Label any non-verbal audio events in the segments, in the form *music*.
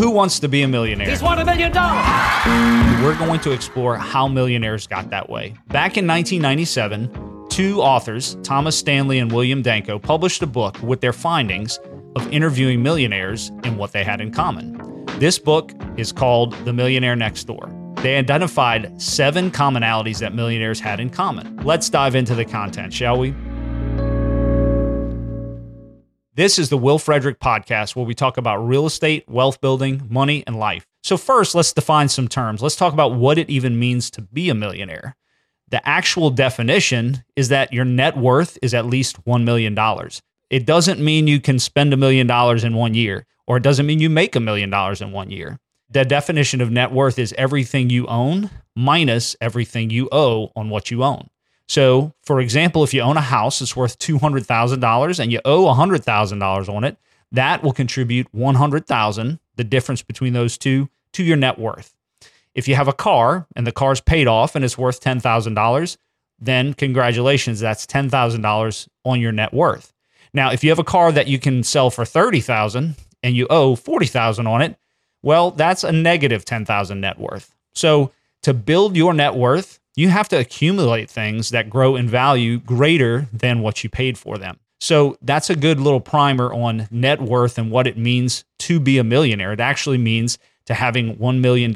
Who wants to be a millionaire? He's won a million dollars. We're going to explore how millionaires got that way. Back in 1997, two authors, Thomas Stanley and William Danko, published a book with their findings of interviewing millionaires and what they had in common. This book is called The Millionaire Next Door. They identified seven commonalities that millionaires had in common. Let's dive into the content, shall we? This is the Will Frederick podcast where we talk about real estate, wealth building, money, and life. So, first, let's define some terms. Let's talk about what it even means to be a millionaire. The actual definition is that your net worth is at least $1 million. It doesn't mean you can spend a million dollars in one year, or it doesn't mean you make a million dollars in one year the definition of net worth is everything you own minus everything you owe on what you own. So, for example, if you own a house that's worth $200,000 and you owe $100,000 on it, that will contribute 100,000, the difference between those two, to your net worth. If you have a car and the car's paid off and it's worth $10,000, then congratulations, that's $10,000 on your net worth. Now, if you have a car that you can sell for 30,000 and you owe 40,000 on it, well, that's a negative 10,000 net worth. So to build your net worth, you have to accumulate things that grow in value greater than what you paid for them. So that's a good little primer on net worth and what it means to be a millionaire. It actually means to having $1 million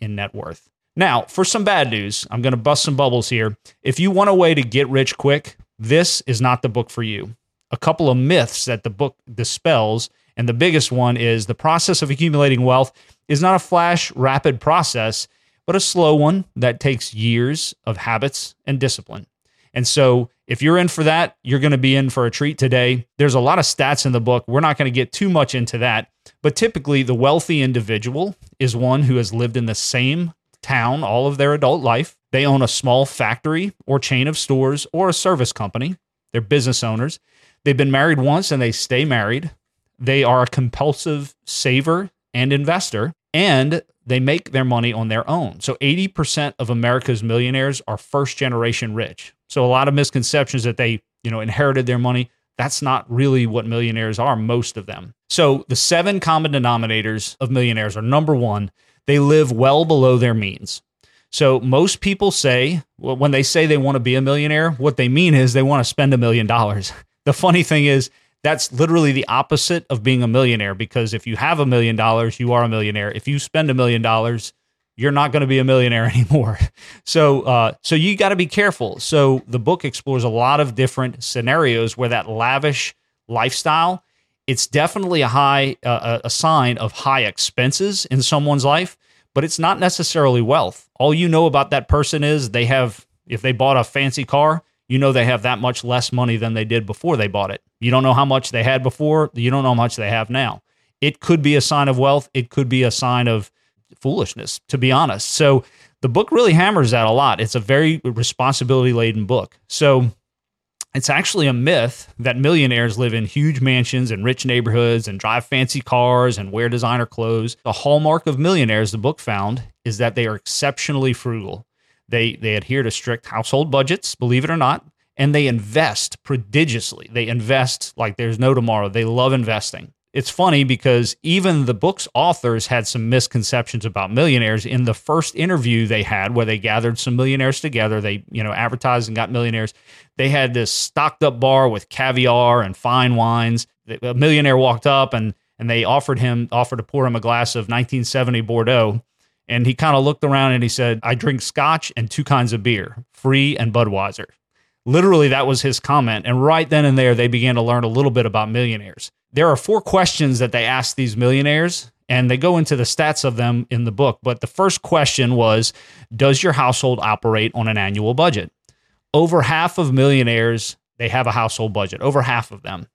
in net worth. Now, for some bad news, I'm going to bust some bubbles here. If you want a way to get rich quick, this is not the book for you. A couple of myths that the book dispels and the biggest one is the process of accumulating wealth is not a flash, rapid process, but a slow one that takes years of habits and discipline. And so, if you're in for that, you're going to be in for a treat today. There's a lot of stats in the book. We're not going to get too much into that. But typically, the wealthy individual is one who has lived in the same town all of their adult life. They own a small factory or chain of stores or a service company. They're business owners. They've been married once and they stay married. They are a compulsive saver and investor, and they make their money on their own. So 80% of America's millionaires are first generation rich. So a lot of misconceptions that they, you know, inherited their money. That's not really what millionaires are, most of them. So the seven common denominators of millionaires are number one, they live well below their means. So most people say, well, when they say they want to be a millionaire, what they mean is they want to spend a million dollars. *laughs* The funny thing is, that's literally the opposite of being a millionaire because if you have a million dollars, you are a millionaire. If you spend a million dollars, you're not going to be a millionaire *laughs* anymore. So, uh, so you got to be careful. So the book explores a lot of different scenarios where that lavish lifestyle, it's definitely a high, uh, a sign of high expenses in someone's life, but it's not necessarily wealth. All you know about that person is they have, if they bought a fancy car, you know they have that much less money than they did before they bought it. You don't know how much they had before, you don't know how much they have now. It could be a sign of wealth, it could be a sign of foolishness, to be honest. So the book really hammers that a lot. It's a very responsibility laden book. So it's actually a myth that millionaires live in huge mansions and rich neighborhoods and drive fancy cars and wear designer clothes. The hallmark of millionaires, the book found, is that they are exceptionally frugal. They they adhere to strict household budgets, believe it or not, and they invest prodigiously. They invest like there's no tomorrow. They love investing. It's funny because even the book's authors had some misconceptions about millionaires in the first interview they had where they gathered some millionaires together. They, you know, advertised and got millionaires. They had this stocked up bar with caviar and fine wines. A millionaire walked up and and they offered him offered to pour him a glass of 1970 Bordeaux and he kind of looked around and he said, I drink scotch and two kinds of beer, free and Budweiser. Literally, that was his comment. And right then and there, they began to learn a little bit about millionaires. There are four questions that they asked these millionaires, and they go into the stats of them in the book. But the first question was Does your household operate on an annual budget? Over half of millionaires, they have a household budget, over half of them.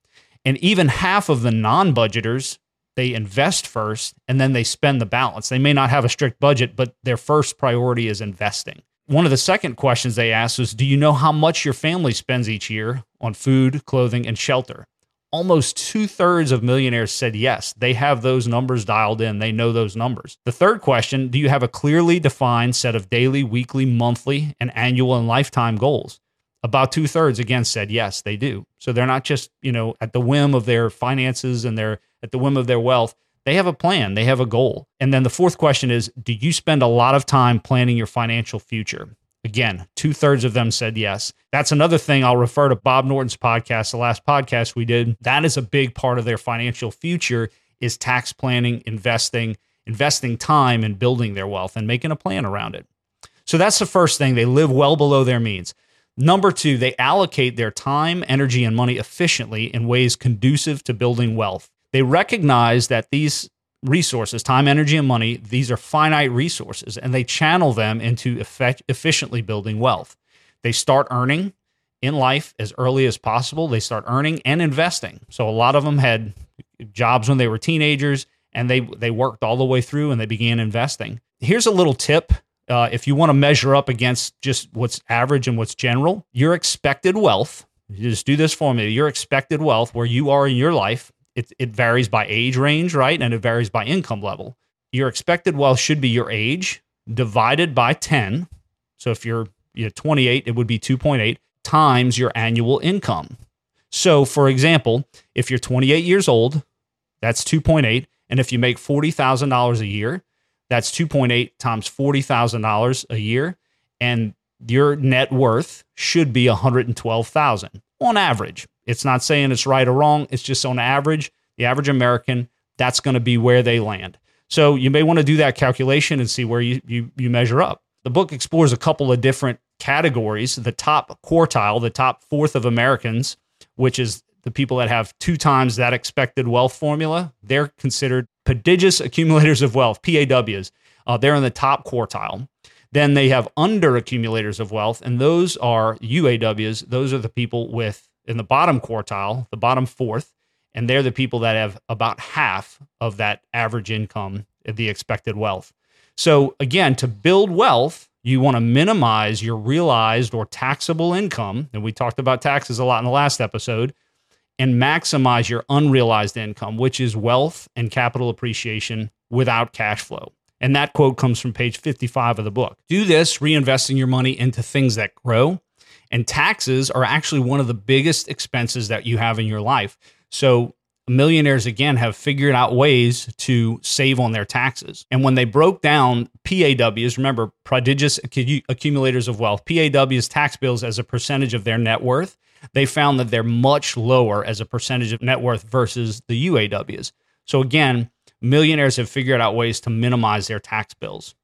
And even half of the non budgeters they invest first and then they spend the balance. They may not have a strict budget, but their first priority is investing. One of the second questions they asked was Do you know how much your family spends each year on food, clothing, and shelter? Almost two thirds of millionaires said yes. They have those numbers dialed in. They know those numbers. The third question Do you have a clearly defined set of daily, weekly, monthly, and annual and lifetime goals? About two thirds again said yes, they do. So they're not just, you know, at the whim of their finances and they're at the whim of their wealth. They have a plan, they have a goal. And then the fourth question is Do you spend a lot of time planning your financial future? Again, two thirds of them said yes. That's another thing I'll refer to Bob Norton's podcast, the last podcast we did. That is a big part of their financial future is tax planning, investing, investing time in building their wealth and making a plan around it. So that's the first thing. They live well below their means. Number two, they allocate their time, energy, and money efficiently in ways conducive to building wealth. They recognize that these resources, time, energy, and money, these are finite resources, and they channel them into effect, efficiently building wealth. They start earning in life as early as possible. They start earning and investing. So a lot of them had jobs when they were teenagers, and they they worked all the way through, and they began investing. Here's a little tip. Uh, if you want to measure up against just what's average and what's general, your expected wealth, you just do this formula, your expected wealth, where you are in your life, it, it varies by age range, right? And it varies by income level. Your expected wealth should be your age divided by 10. So if you're, you're 28, it would be 2.8 times your annual income. So, for example, if you're 28 years old, that's 2.8. And if you make $40,000 a year, that's 2.8 times $40,000 a year. And your net worth should be 112,000 on average. It's not saying it's right or wrong. It's just on average, the average American, that's going to be where they land. So you may want to do that calculation and see where you, you, you measure up. The book explores a couple of different categories. The top quartile, the top fourth of Americans, which is the people that have two times that expected wealth formula, they're considered prodigious accumulators of wealth, PAWs. Uh, they're in the top quartile. Then they have under accumulators of wealth, and those are UAWs. Those are the people with in the bottom quartile, the bottom fourth, and they're the people that have about half of that average income, uh, the expected wealth. So, again, to build wealth, you want to minimize your realized or taxable income. And we talked about taxes a lot in the last episode, and maximize your unrealized income, which is wealth and capital appreciation without cash flow. And that quote comes from page 55 of the book. Do this, reinvesting your money into things that grow and taxes are actually one of the biggest expenses that you have in your life. So millionaires again have figured out ways to save on their taxes. And when they broke down PAWs, remember prodigious accumulators of wealth, PAWs tax bills as a percentage of their net worth, they found that they're much lower as a percentage of net worth versus the UAWs. So again, millionaires have figured out ways to minimize their tax bills.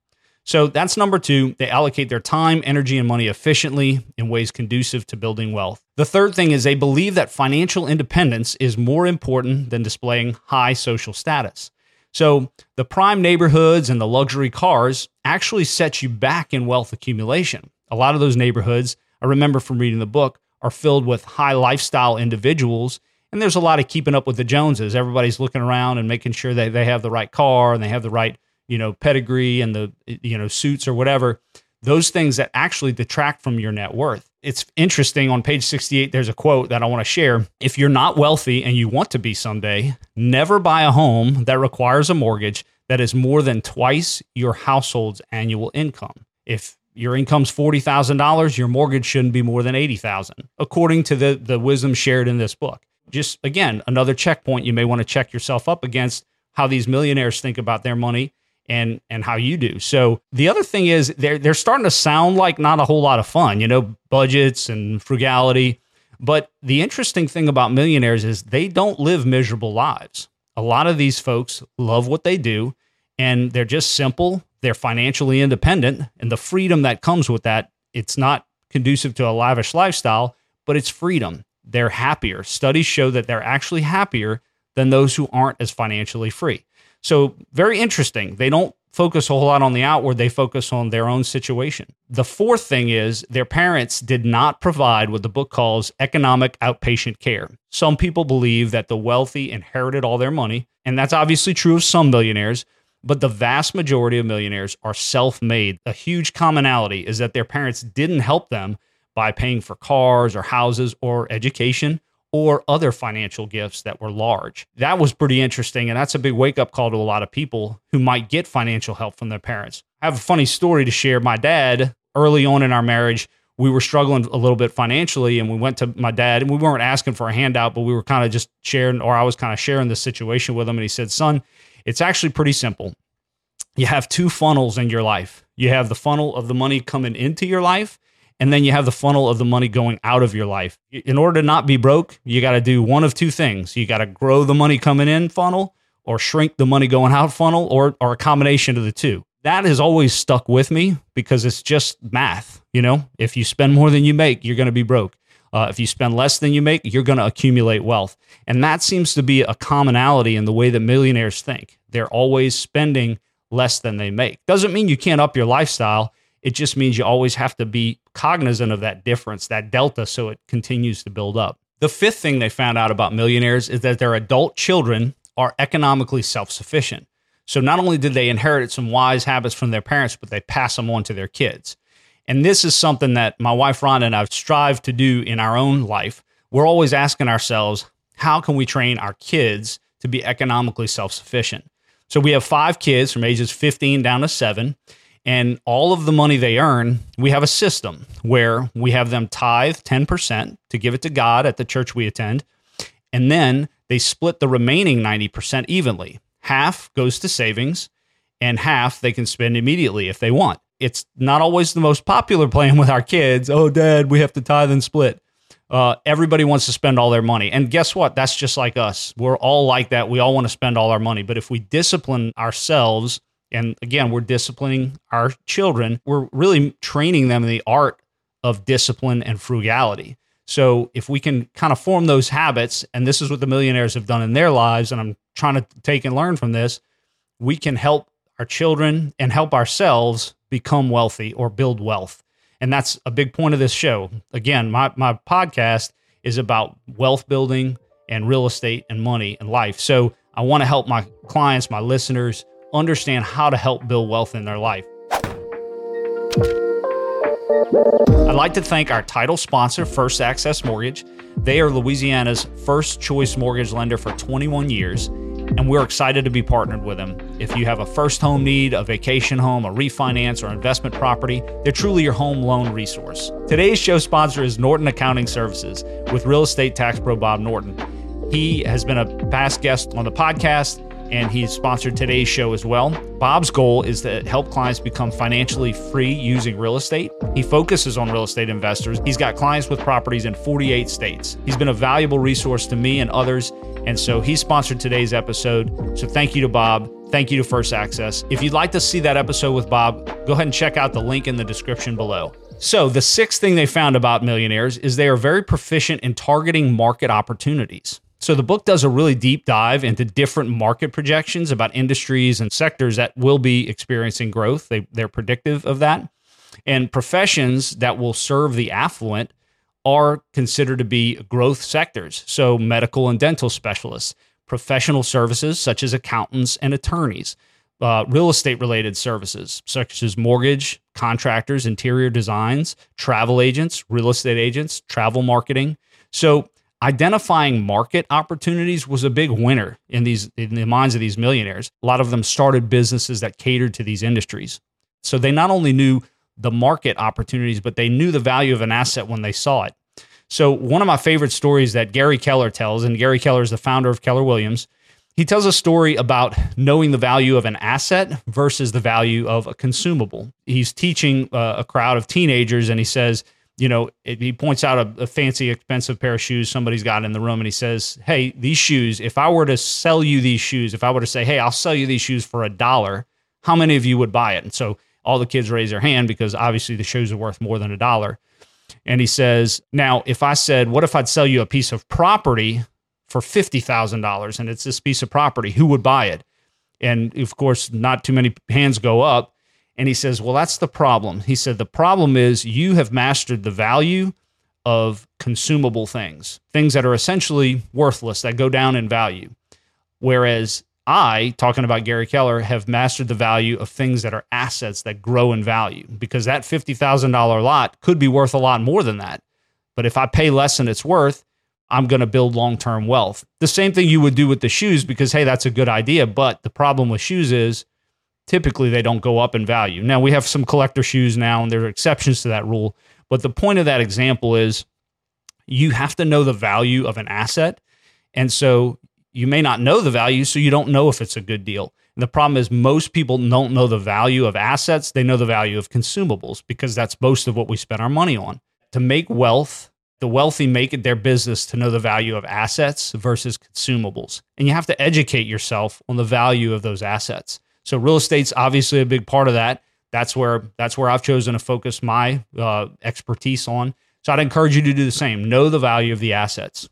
So that's number two. They allocate their time, energy, and money efficiently in ways conducive to building wealth. The third thing is they believe that financial independence is more important than displaying high social status. So the prime neighborhoods and the luxury cars actually set you back in wealth accumulation. A lot of those neighborhoods, I remember from reading the book, are filled with high lifestyle individuals. And there's a lot of keeping up with the Joneses. Everybody's looking around and making sure that they have the right car and they have the right you know, pedigree and the, you know, suits or whatever, those things that actually detract from your net worth. It's interesting on page 68, there's a quote that I want to share. If you're not wealthy and you want to be someday, never buy a home that requires a mortgage that is more than twice your household's annual income. If your income's $40,000, your mortgage shouldn't be more than 80,000, according to the, the wisdom shared in this book. Just again, another checkpoint you may want to check yourself up against how these millionaires think about their money and and how you do. So the other thing is they're they're starting to sound like not a whole lot of fun, you know, budgets and frugality. But the interesting thing about millionaires is they don't live miserable lives. A lot of these folks love what they do and they're just simple, they're financially independent and the freedom that comes with that, it's not conducive to a lavish lifestyle, but it's freedom. They're happier. Studies show that they're actually happier than those who aren't as financially free. So, very interesting. They don't focus a whole lot on the outward, they focus on their own situation. The fourth thing is their parents did not provide what the book calls economic outpatient care. Some people believe that the wealthy inherited all their money, and that's obviously true of some millionaires. But the vast majority of millionaires are self made. A huge commonality is that their parents didn't help them by paying for cars or houses or education or other financial gifts that were large. That was pretty interesting. And that's a big wake up call to a lot of people who might get financial help from their parents. I have a funny story to share. My dad, early on in our marriage, we were struggling a little bit financially and we went to my dad and we weren't asking for a handout, but we were kind of just sharing, or I was kind of sharing the situation with him. And he said, Son, It's actually pretty simple. You have two funnels in your life. You have the funnel of the money coming into your life, and then you have the funnel of the money going out of your life. In order to not be broke, you got to do one of two things. You got to grow the money coming in funnel or shrink the money going out funnel or or a combination of the two. That has always stuck with me because it's just math, you know? If you spend more than you make, you're going to be broke. Uh, if you spend less than you make, you're going to accumulate wealth. And that seems to be a commonality in the way that millionaires think. They're always spending less than they make. Doesn't mean you can't up your lifestyle. It just means you always have to be cognizant of that difference, that delta, so it continues to build up. The fifth thing they found out about millionaires is that their adult children are economically self sufficient. So not only did they inherit some wise habits from their parents, but they pass them on to their kids. And this is something that my wife Rhonda and I've strived to do in our own life. We're always asking ourselves, how can we train our kids to be economically self sufficient? So we have five kids from ages 15 down to seven. And all of the money they earn, we have a system where we have them tithe 10% to give it to God at the church we attend. And then they split the remaining 90% evenly. Half goes to savings, and half they can spend immediately if they want. It's not always the most popular plan with our kids. Oh, dad, we have to tithe and split. Uh, everybody wants to spend all their money. And guess what? That's just like us. We're all like that. We all want to spend all our money. But if we discipline ourselves, and again, we're disciplining our children, we're really training them in the art of discipline and frugality. So if we can kind of form those habits, and this is what the millionaires have done in their lives, and I'm trying to take and learn from this, we can help our children and help ourselves become wealthy or build wealth. And that's a big point of this show. Again, my, my podcast is about wealth building and real estate and money and life. So I want to help my clients, my listeners, understand how to help build wealth in their life. I'd like to thank our title sponsor, First Access Mortgage. They are Louisiana's first choice mortgage lender for 21 years, and we're excited to be partnered with them. If you have a first home need, a vacation home, a refinance, or investment property, they're truly your home loan resource. Today's show sponsor is Norton Accounting Services with real estate tax pro Bob Norton. He has been a past guest on the podcast and he's sponsored today's show as well. Bob's goal is to help clients become financially free using real estate. He focuses on real estate investors. He's got clients with properties in 48 states. He's been a valuable resource to me and others, and so he sponsored today's episode. So thank you to Bob. Thank you to First Access. If you'd like to see that episode with Bob, go ahead and check out the link in the description below. So, the sixth thing they found about millionaires is they are very proficient in targeting market opportunities. So the book does a really deep dive into different market projections about industries and sectors that will be experiencing growth. They, they're predictive of that. And professions that will serve the affluent are considered to be growth sectors. So medical and dental specialists, professional services such as accountants and attorneys, uh, real estate related services such as mortgage, contractors, interior designs, travel agents, real estate agents, travel marketing. So identifying market opportunities was a big winner in these in the minds of these millionaires. A lot of them started businesses that catered to these industries. So they not only knew the market opportunities, but they knew the value of an asset when they saw it. So one of my favorite stories that Gary Keller tells, and Gary Keller is the founder of Keller Williams, he tells a story about knowing the value of an asset versus the value of a consumable. He's teaching uh, a crowd of teenagers, and he says, you know, it, he points out a, a, fancy, expensive pair of shoes somebody's got in the room, and he says, "Hey, these shoes. If I were to sell you these shoes, if I were to say, hey, I'll sell you these shoes for a dollar, how many of you would buy it?" And so all the kids raise their hand because obviously the shoes are worth more than a dollar. And he says, "Now, if I said, what if I'd sell you a piece of property for fifty thousand dollars, and it's this piece of property, who would buy it?" And of course, not too many hands go up. And he says, Well, that's the problem. He said, The problem is you have mastered the value of consumable things, things that are essentially worthless, that go down in value. Whereas I, talking about Gary Keller, have mastered the value of things that are assets that grow in value because that $50,000 lot could be worth a lot more than that. But if I pay less than it's worth, I'm going to build long term wealth. The same thing you would do with the shoes because, hey, that's a good idea. But the problem with shoes is typically they don't go up in value. Now we have some collector shoes now, and there are exceptions to that rule. But the point of that example is you have to know the value of an asset. And so you may not know the value, so you don't know if it's a good deal. And the problem is, most people don't know the value of assets. They know the value of consumables because that's most of what we spend our money on. To make wealth, the wealthy make it their business to know the value of assets versus consumables. And you have to educate yourself on the value of those assets. So, real estate's obviously a big part of that. That's where that's where I've chosen to focus my uh, expertise on. So I'd encourage you to do the same. Know the value of the assets.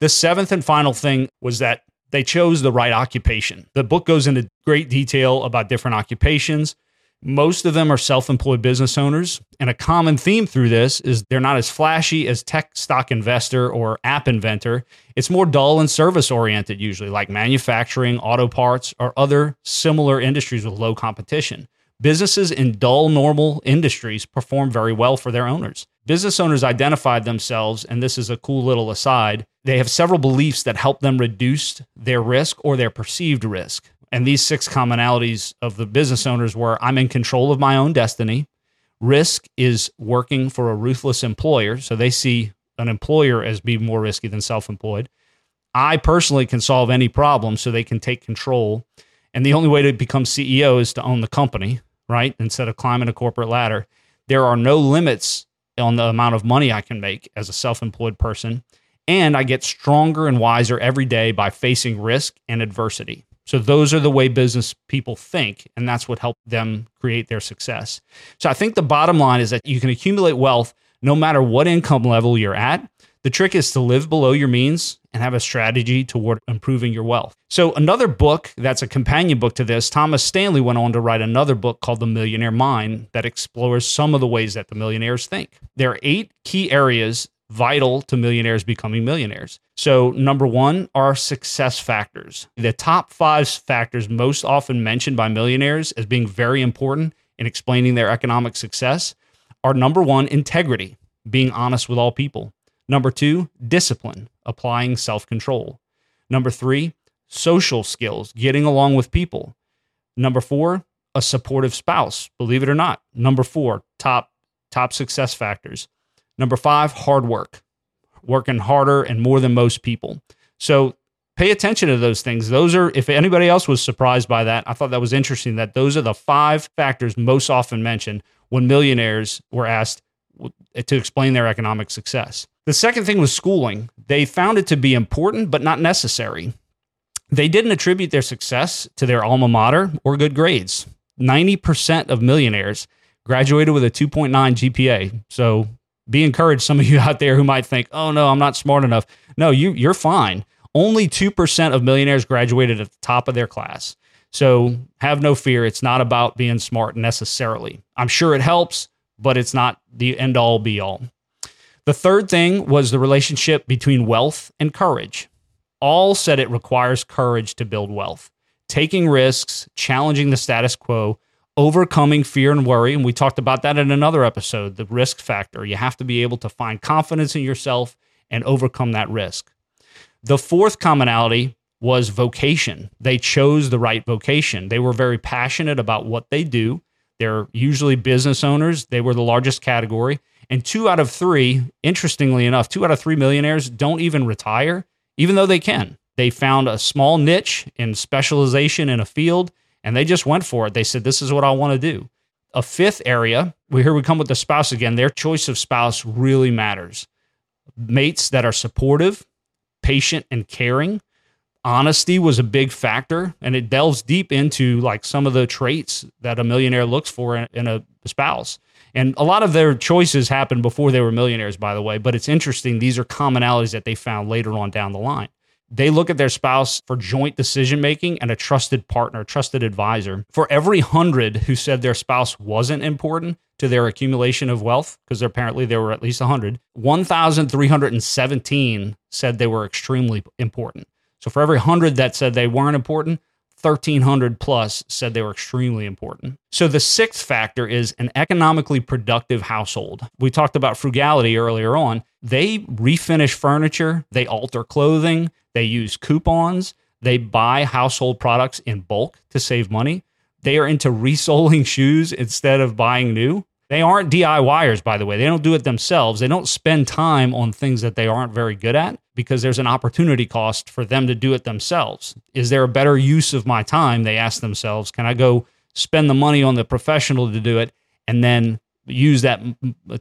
The seventh and final thing was that they chose the right occupation. The book goes into great detail about different occupations. Most of them are self employed business owners. And a common theme through this is they're not as flashy as tech stock investor or app inventor. It's more dull and service oriented, usually, like manufacturing, auto parts, or other similar industries with low competition. Businesses in dull, normal industries perform very well for their owners. Business owners identified themselves, and this is a cool little aside, they have several beliefs that help them reduce their risk or their perceived risk. And these six commonalities of the business owners were I'm in control of my own destiny. Risk is working for a ruthless employer. So they see an employer as being more risky than self employed. I personally can solve any problem so they can take control. And the only way to become CEO is to own the company right? Instead of climbing a corporate ladder, there are no limits on the amount of money I can make as a self employed person. And I get stronger and wiser every day by facing risk and adversity. So, those are the way business people think, and that's what helped them create their success. So, I think the bottom line is that you can accumulate wealth no matter what income level you're at. The trick is to live below your means and have a strategy toward improving your wealth. So, another book that's a companion book to this, Thomas Stanley went on to write another book called The Millionaire Mind that explores some of the ways that the millionaires think. There are eight key areas vital to millionaires becoming millionaires. So, number one are success factors. The top five factors most often mentioned by millionaires as being very important in explaining their economic success are number one, integrity, being honest with all people. Number two, discipline, applying self control. Number three, social skills, getting along with people. Number four, a supportive spouse, believe it or not. Number four, top top success factors. Number five, hard work, working harder and more than most people. So pay attention to those things. Those are, if anybody else was surprised by that, I thought that was interesting that those are the five factors most often mentioned when millionaires were asked to explain their economic success. The second thing was schooling. They found it to be important, but not necessary. They didn't attribute their success to their alma mater or good grades. 90% of millionaires graduated with a 2.9 GPA. So be encouraged, some of you *laughs* out there who might think, oh no, I'm not smart enough. No, you, you're fine. Only 2% of millionaires graduated at the top of their class. So have no fear. It's not about being smart necessarily. I'm sure it helps, but it's not the end all be all. The third thing was the relationship between wealth and courage. All said it requires courage to build wealth, taking risks, challenging the status quo, overcoming fear and worry. And we talked about that in another episode the risk factor. You have to be able to find confidence in yourself and overcome that risk. The fourth commonality was vocation. They chose the right vocation. They were very passionate about what they do. They're usually business owners. They were the largest category. And two out of three, interestingly enough, two out of three millionaires don't even retire, even though they can. They found a small niche in specialization in a field and they just went for it. They said, This is what I want to do. A fifth area, here we come with the spouse again. Their choice of spouse really matters. Mates that are supportive, patient, and caring. Honesty was a big factor, and it delves deep into like some of the traits that a millionaire looks for in, in a spouse. And a lot of their choices happened before they were millionaires, by the way. But it's interesting. These are commonalities that they found later on down the line. They look at their spouse for joint decision making and a trusted partner, trusted advisor. For every hundred who said their spouse wasn't important to their accumulation of wealth, because apparently there were at least 100, 1,317 said they were extremely important. So for every 100 that said they weren't important, 1300 plus said they were extremely important. So the sixth factor is an economically productive household. We talked about frugality earlier on. They refinish furniture, they alter clothing, they use coupons, they buy household products in bulk to save money. They are into resoling *laughs* shoes instead of buying new. They aren't DIYers, by the way. They don't do it themselves. They don't spend time on things that they aren't very good at. because there's an opportunity cost for them to do it themselves. Is there a better use of my time? They ask themselves, can I go spend the money on the professional to do it and then use that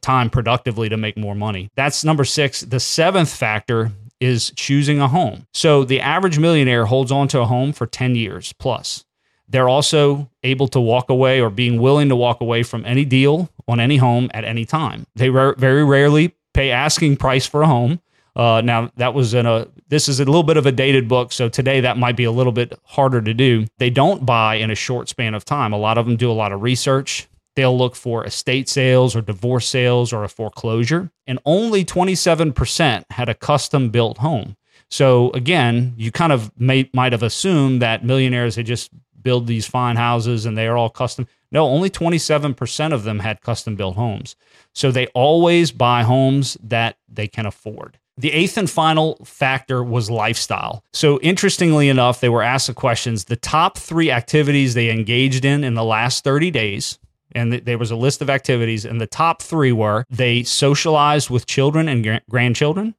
time productively to make more money? That's number six. The seventh factor is choosing a home. So the average millionaire holds on to a home for 10 years plus. They're also able to walk away or being willing to walk away from any deal on any home at any time. They very rarely pay asking price for a home. Uh, now that was in a this is a little bit of a dated book, so today that might be a little bit harder to do. They don't buy in a short span of time. A lot of them do a lot of research. They'll look for estate sales or divorce sales or a foreclosure, and only 27% had a custom built home. So again, you kind of may, might have assumed that millionaires had just build these fine houses and they are all custom. No, only 27% of them had custom built homes. So they always buy homes that they can afford. The eighth and final factor was lifestyle. So, interestingly enough, they were asked the questions the top three activities they engaged in in the last 30 days. And there was a list of activities, and the top three were they socialized with children and grandchildren,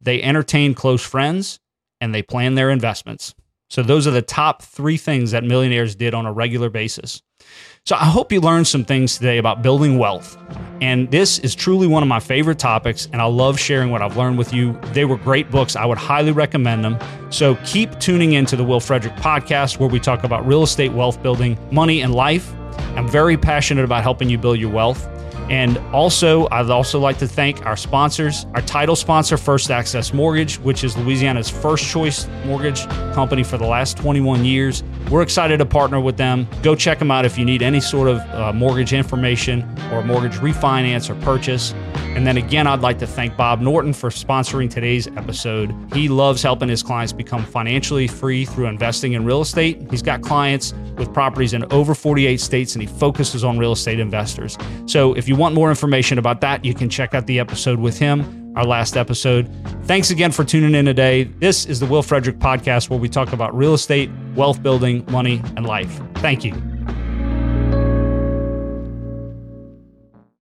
they entertained close friends, and they planned their investments. So those are the top three things that millionaires did on a regular basis. So I hope you learned some things today about building wealth. And this is truly one of my favorite topics, and I love sharing what I've learned with you. They were great books. I would highly recommend them. So keep tuning into the Will Frederick podcast, where we talk about real estate, wealth building, money, and life. I'm very passionate about helping you build your wealth. And also, I'd also like to thank our sponsors, our title sponsor, First Access Mortgage, which is Louisiana's first choice mortgage company for the last 21 years. We're excited to partner with them. Go check them out if you need any sort of uh, mortgage information or mortgage refinance or purchase. And then again, I'd like to thank Bob Norton for sponsoring today's episode. He loves helping his clients become financially free through investing in real estate. He's got clients with properties in over 48 states and he focuses on real estate investors. So if you want more information about that, you can check out the episode with him, our last episode. Thanks again for tuning in today. This is the Will Frederick podcast where we talk about real estate, wealth building, money, and life. Thank you.